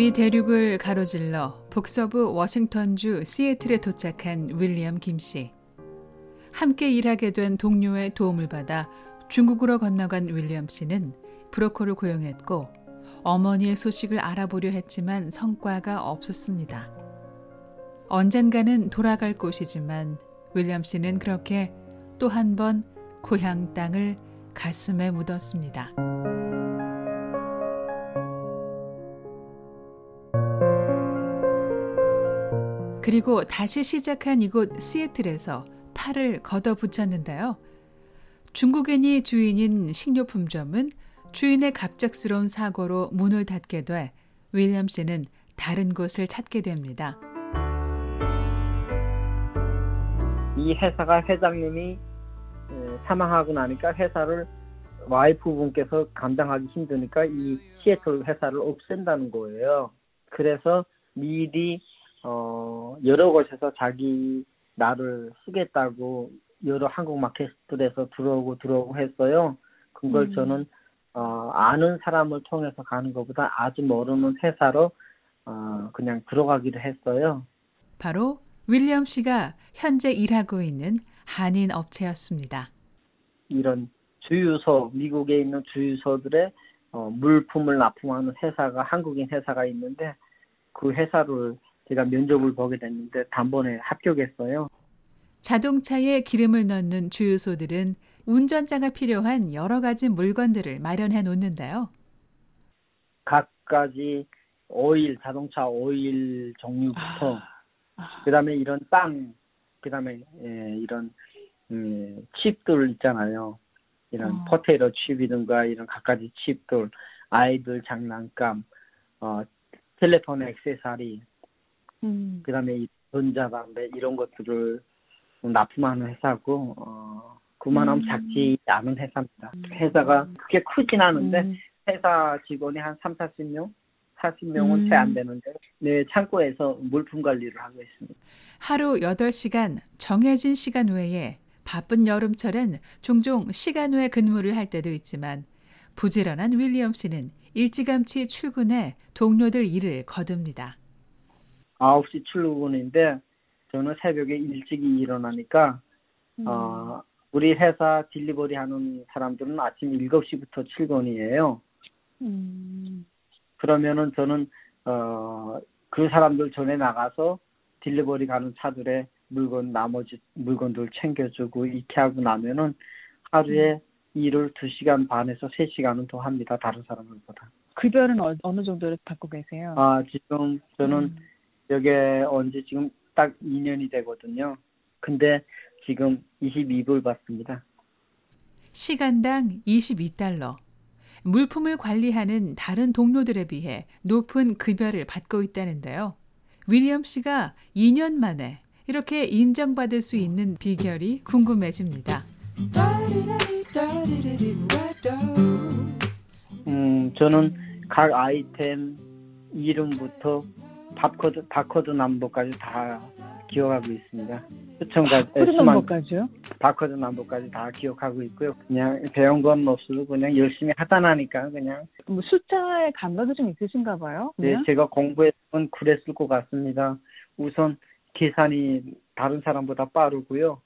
미 대륙을 가로질러 북서부 워싱턴주 시애틀에 도착한 윌리엄 김 씨. 함께 일하게 된 동료의 도움을 받아 중국으로 건너간 윌리엄 씨는 브로커를 고용했고 어머니의 소식을 알아보려 했지만 성과가 없었습니다. 언젠가는 돌아갈 곳이지만 윌리엄 씨는 그렇게 또 한 번 고향 땅을 가슴에 묻었습니다. 그리고 다시 시작한 이곳 시애틀에서 팔을 걷어붙였는데요. 중국인이 주인인 식료품점은 주인의 갑작스러운 사고로 문을 닫게 돼 윌리엄 씨는 다른 곳을 찾게 됩니다. 이 회사가 회장님이 사망하고 나니까 회사를 와이프 분께서 감당하기 힘드니까 이 시애틀 회사를 없앤다는 거예요. 그래서 미리 어 여러 곳에서 자기 나를 쓰겠다고 여러 한국 마켓들에서 들어오고 들어오고 했어요. 그걸 음. 저는 어, 아는 사람을 통해서 가는 것보다 아주 모르는 회사로 어, 그냥 들어가기로 했어요. 바로 윌리엄 씨가 현재 일하고 있는 한인 업체였습니다. 이런 주유소, 미국에 있는 주유소들의 어, 물품을 납품하는 회사가 한국인 회사가 있는데 그 회사를 제가 면접을 보게 됐는데 단번에 합격했어요. 자동차에 기름을 넣는 주유소들은 운전자가 필요한 여러 가지 물건들을 마련해 놓는데요. 각 가지 오일, 자동차 오일 종류부터 아, 아. 그다음에 이런 빵, 그다음에 예, 이런 음, 칩들 있잖아요. 이런 어. 포테이로 칩이든가 이런 각가지 칩들, 아이들 장난감, 어, 텔레폰 액세서리, 음. 그다음에 이 전자 담배 이런 것들을 납품하는 회사고 어, 그만하면 음. 작지 않은 회사입니다. 음. 회사가 그렇게 크진 않은데 음. 회사 직원이 한 3, 40명, 40명은 음. 채안 되는데 네, 창고에서 물품 관리를 하고 있습니다. 하루 8시간 정해진 시간 외에 바쁜 여름철엔 종종 시간 외 근무를 할 때도 있지만 부지런한 윌리엄 씨는 일찌감치 출근해 동료들 일을 거둡니다. 9시 출근인데 저는 새벽에 일찍이 일어나니까 음. 어, 우리 회사 딜리버리 하는 사람들은 아침 7시부터 출근이에요. 음. 그러면은 저는 어, 그 사람들 전에 나가서 딜리버리 가는 차들의 물건 나머지 물건들 챙겨주고 이렇게 하고 나면은 하루에 음. 일을 2시간 반에서 3시간은 더 합니다. 다른 사람들보다. 급여는 어, 느 정도를 받고 계세요? 아, 지금 저는 음. 여기에 언제 지금 딱 2년이 되거든요. 근데 지금 22불 받습니다. 시간당 22달러. 물품을 관리하는 다른 동료들에 비해 높은 급여를 받고 있다는데요. 윌리엄 씨가 2년 만에 이렇게 인정받을 수 있는 비결이 궁금해집니다. 음, 저는 각 아이템 이름부터 바코드 바코드 넘버까지 다 기억하고 있습니다. 시청자 바코드 넘버까지요? 바코드 넘버까지 다 기억하고 있고요. 그냥 배운 건 없어도 그냥 열심히 하다 나니까 그냥 뭐 숫자에 감각이 좀 있으신가 봐요. 네, 그냥? 네, 제가 공부했던 그랬을 것 같습니다. 우선 계산이 다른 사람보다 빠르고요.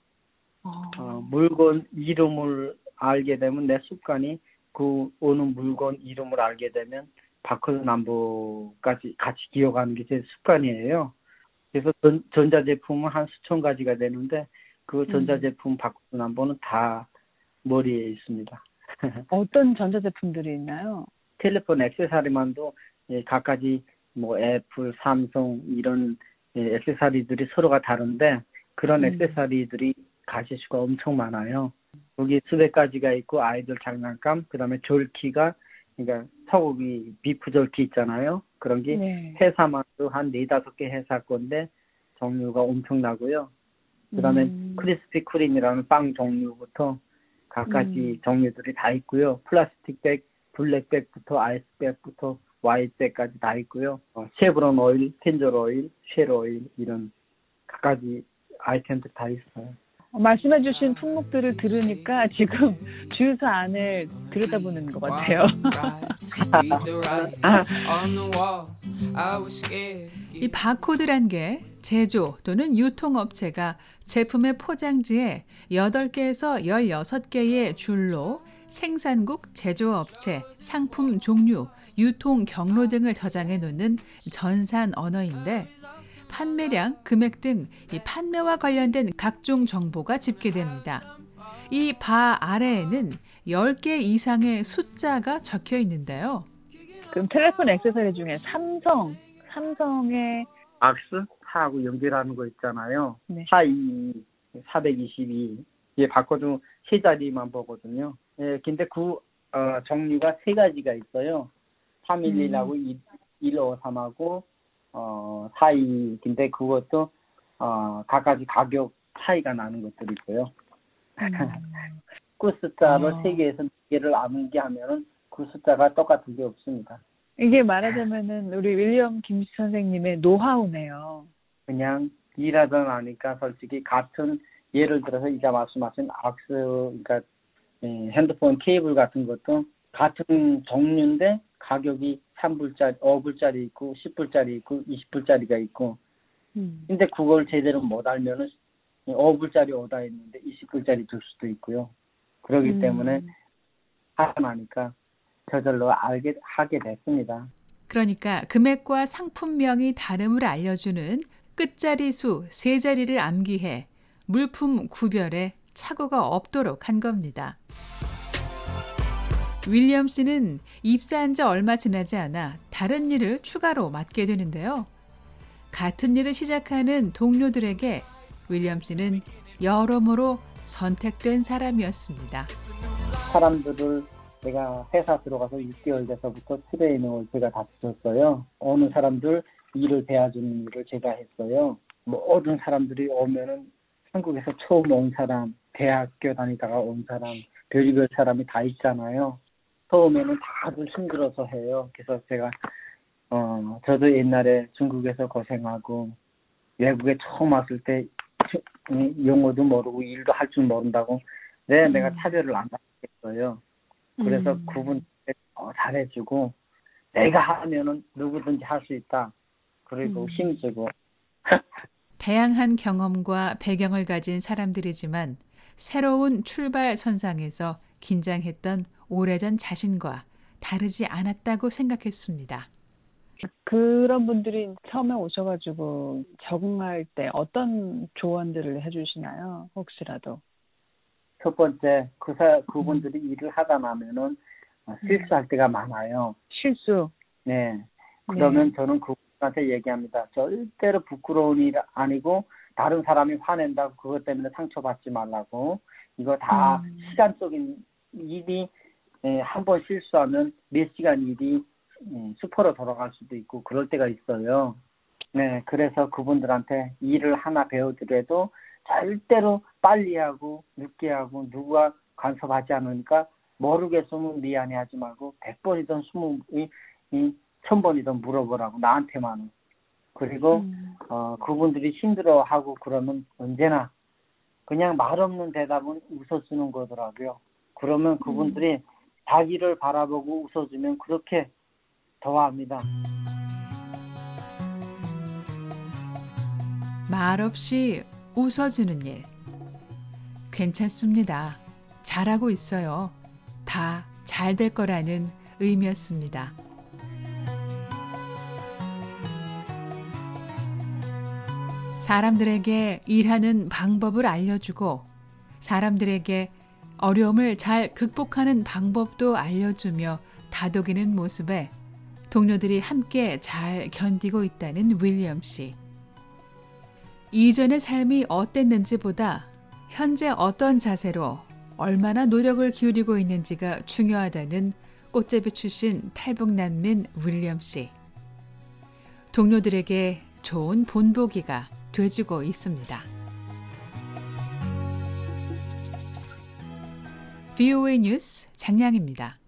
아. 어, 물건 이름을 알게 되면 내 습관이 그 어느 물건 이름을 알게 되면 바코드 넘버까지 같이 기억하는 게 제 습관이에요. 그래서 전, 전자제품은 한 수천 가지가 되는데 그 음. 전자제품 음. 바코드 넘버는 다 머리에 있습니다. 어떤 전자제품들이 있나요? 텔레폰 액세서리만도 예, 각가지 뭐 애플, 삼성 이런 예, 액세서리들이 서로가 다른데 그런 음. 액세서리들이 가지수가 엄청 많아요. 여기 수백 가지가 있고 아이들 장난감, 그다음에 졸키가 그러니까 서구기 비프절키 있잖아요. 그런 게 네. 회사만도 한 네다섯 개 회사 건데 종류가 엄청나고요. 그다음에 음. 크리스피 크림이라는 빵 종류부터 각가지 음. 종류들이 다 있고요. plastic bag, black bag부터 ice bag부터 white bag까지 다 있고요. 어, 쉐브론 오일, 텐저 오일, 쉘 오일 이런 각가지 아이템들 다 있어요. 말씀해주신 품목들을 들으니까 지금 주유소 안을 들여다보는 것 같아요. 이 바코드란 게 제조 또는 유통업체가 제품의 포장지에 8개에서 16개의 줄로 생산국, 제조업체, 상품 종류, 유통 경로 등을 저장해 놓는 전산 언어인데 판매량, 금액 등 이 판매와 관련된 각종 정보가 집계됩니다. 이 바 아래에는 10개 이상의 숫자가 적혀 있는데요. 그럼 텔레폰 액세서리 중에 삼성, 삼성의 악스 하고 연결하는 거 있잖아요. 네. 하이 422. 예, 바꿔도 세 자리만 보거든요. 예, 근데 그 어, 종류가 세 가지가 있어요. 311하고 음. 153하고 어, 42. 근데 그것도 어, 각가지 가격 차이가 나는 것들이 있고요. 음. 그 숫자를 아. 세 개에서 네 개를 암기 하면은 그 숫자가 똑같은 게 없습니다. 이게 말하자면은 우리 윌리엄 김 선생님의 노하우네요. 그냥 일하다 나니까 솔직히 같은 예를 들어서 이자 말씀하신 악스 그러니까 예, 핸드폰 케이블 같은 것도 같은 종류인데 가격이 3불짜리, 5불짜리 있고 10불짜리 있고 20불짜리가 있고 음. 근데 그걸 제대로 못 알면은 5불짜리 오다 있는데 20불짜리 줄 수도 있고요. 그렇기 음. 때문에 하다 나니까 저절로 알게 하게 됐습니다. 그러니까 금액과 상품명이 다름을 알려주는 끝자리 수 세 자리를 암기해 물품 구별에 착오가 없도록 한 겁니다. 윌리엄 씨는 입사한 지 얼마 지나지 않아 다른 일을 추가로 맡게 되는데요. 같은 일을 시작하는 동료들에게 윌리엄 씨는 여러모로 선택된 사람이었습니다. 사람들을 내가 회사 들어가서 6개월 돼서부터 트레이닝을 제가 다 줬어요. 어느 사람들 일을 배워주는 일을 제가 했어요. 모든 사람들이 오면은 한국에서 처음 온 사람, 대학교 다니다가 온 사람, 별의별 사람이 다 있잖아요. 처음에는 다들 힘들어서 해요. 그래서 제가 어 저도 옛날에 중국에서 고생하고 외국에 처음 왔을 때 영어도 모르고 일도 할 줄 모른다고 네 내가 음. 차별을 안 받겠어요. 그래서 음. 그분 어, 잘해주고 내가 하면은 누구든지 할 수 있다. 그리고 음. 힘주고 다양한 경험과 배경을 가진 사람들이지만 새로운 출발 선상에서 긴장했던 오래전 자신과 다르지 않았다고 생각했습니다. 그런 분들이 처음에 오셔가지고 적응할 때 어떤 조언들을 해주시나요? 혹시라도. 첫 번째 그 사, 그분들이 일을 하다 나면은 어, 실수할 때가 많아요. 실수. 네. 그러면 저는 그분한테 얘기합니다. 절대로 부끄러운 일 아니고 다른 사람이 화낸다고 그것 때문에 상처받지 말라고. 이거 다 음. 시간적인 일이 예, 한 번 실수하면 몇 시간 일이 예, 수포로 돌아갈 수도 있고 그럴 때가 있어요. 네, 그래서 그분들한테 일을 하나 배우더라도 절대로 빨리 하고 늦게 하고 누가 간섭하지 않으니까 모르겠으면 미안해 하지 말고 100번이든 20, 이, 1000번이든 물어보라고 나한테만 그리고 음. 어, 그분들이 힘들어하고 그러면 언제나 그냥 말 없는 대답은 웃어주는 거더라고요. 그러면 그분들이 자기를 바라보고 웃어주면 그렇게 더합니다. 말없이 웃어주는 일. 괜찮습니다. 잘하고 있어요. 다 잘 될 거라는 의미였습니다. 사람들에게 일하는 방법을 알려주고 사람들에게 어려움을 잘 극복하는 방법도 알려주며 다독이는 모습에 동료들이 함께 잘 견디고 있다는 윌리엄 씨. 이전의 삶이 어땠는지보다 현재 어떤 자세로 얼마나 노력을 기울이고 있는지가 중요하다는 꽃제비 출신 탈북난민 윌리엄 씨. 동료들에게 좋은 본보기가 돼주고 있습니다. VOA 뉴스 장량입니다.